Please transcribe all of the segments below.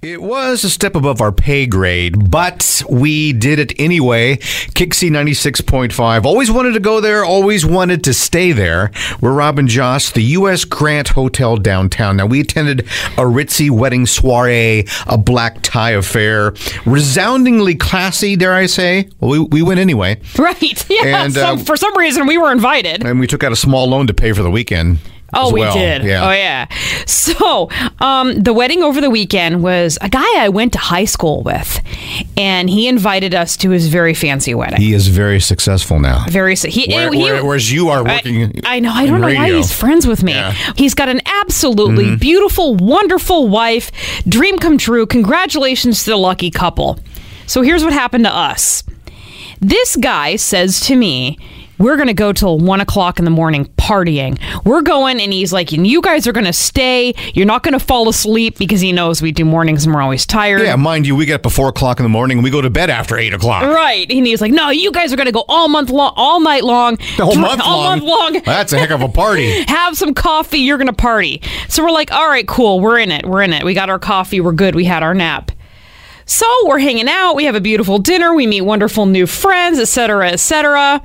It was a step above our pay grade, but we did it anyway. KyXy 96.5. Always wanted to go there, always wanted to stay there. We're Rob and Joss, the U.S. Grant Hotel downtown. Now, we attended a ritzy wedding soiree, a black tie affair. Resoundingly classy, dare I say. Well, we, we went anyway. Right. Yeah. And, some, uh, for some reason, we were invited. And we took out a small loan to pay for the weekend. Oh, we did. Yeah. Oh, yeah. So, um, the wedding over the weekend was a guy I went to high school with, and he invited us to his very fancy wedding. He is very successful now. very su- he, Where- he- where- whereas you are working I, I know. I don't know why he's friends with me. Yeah. Mm-hmm. He's got an absolutely beautiful, wonderful wife. Dream come true. Congratulations to the lucky couple. So here's what happened to us. This guy says to me, we're going to go till one o'clock in the morning partying. We're going, and he's like, and you guys are going to stay. You're not going to fall asleep because he knows we do mornings and we're always tired. Yeah, mind you, we get up at four o'clock in the morning and we go to bed after eight o'clock. Right. And he's like, no, you guys are going to go all month long, all night long. The whole month all long. month long. That's a heck of a party. have some coffee. You're going to party. So we're like, all right, cool. We're in it. We're in it. We got our coffee. We're good. We had our nap. So we're hanging out. We have a beautiful dinner. We meet wonderful new friends, etc., etc.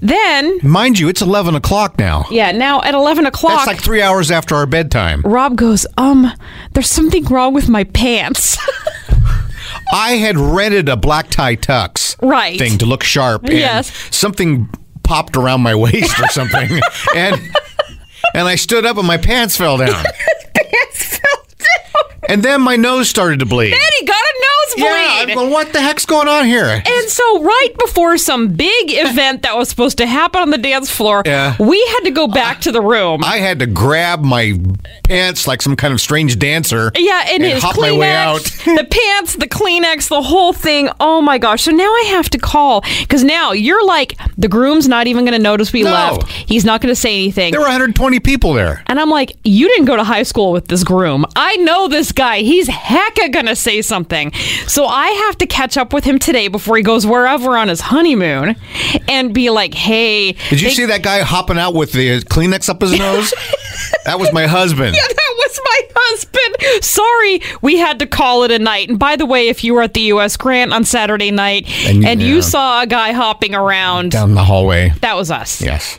Then, Mind you, it's eleven o'clock now. yeah, now at 11 o'clock, That's like three hours after our bedtime. Rob goes, um, there's something wrong with my pants. I had rented a black tie tux Right. thing to look sharp. And Yes. Something popped around my waist or something, and and I stood up and my pants fell down. pants fell down. And then my nose started to bleed. then he got a nosebleed. Yeah, I'm going, what the heck's going on here? And so, right before some big event that was supposed to happen on the dance floor, Yeah. we had to go back to the room. I had to grab my pants like some kind of strange dancer. yeah, and, his hop Kleenex, my way out. the pants, the Kleenex, the whole thing. Oh my gosh! So now I have to call because now you're like the groom's not even going to notice we No. left. He's not going to say anything. There were 120 people there. and I'm like, you didn't go to high school with this groom. I know this guy. He's hecka gonna say something. So I have to catch up with him today before he goes wherever on his honeymoon and be like, hey. Did you they- see that guy hopping out with the Kleenex up his nose? that was my husband. Yeah, that was my husband. Sorry, we had to call it a night. And by the way, if you were at the U.S. Grant on Saturday night And and, you- you saw a guy hopping around, Down the hallway. that was us. Yes.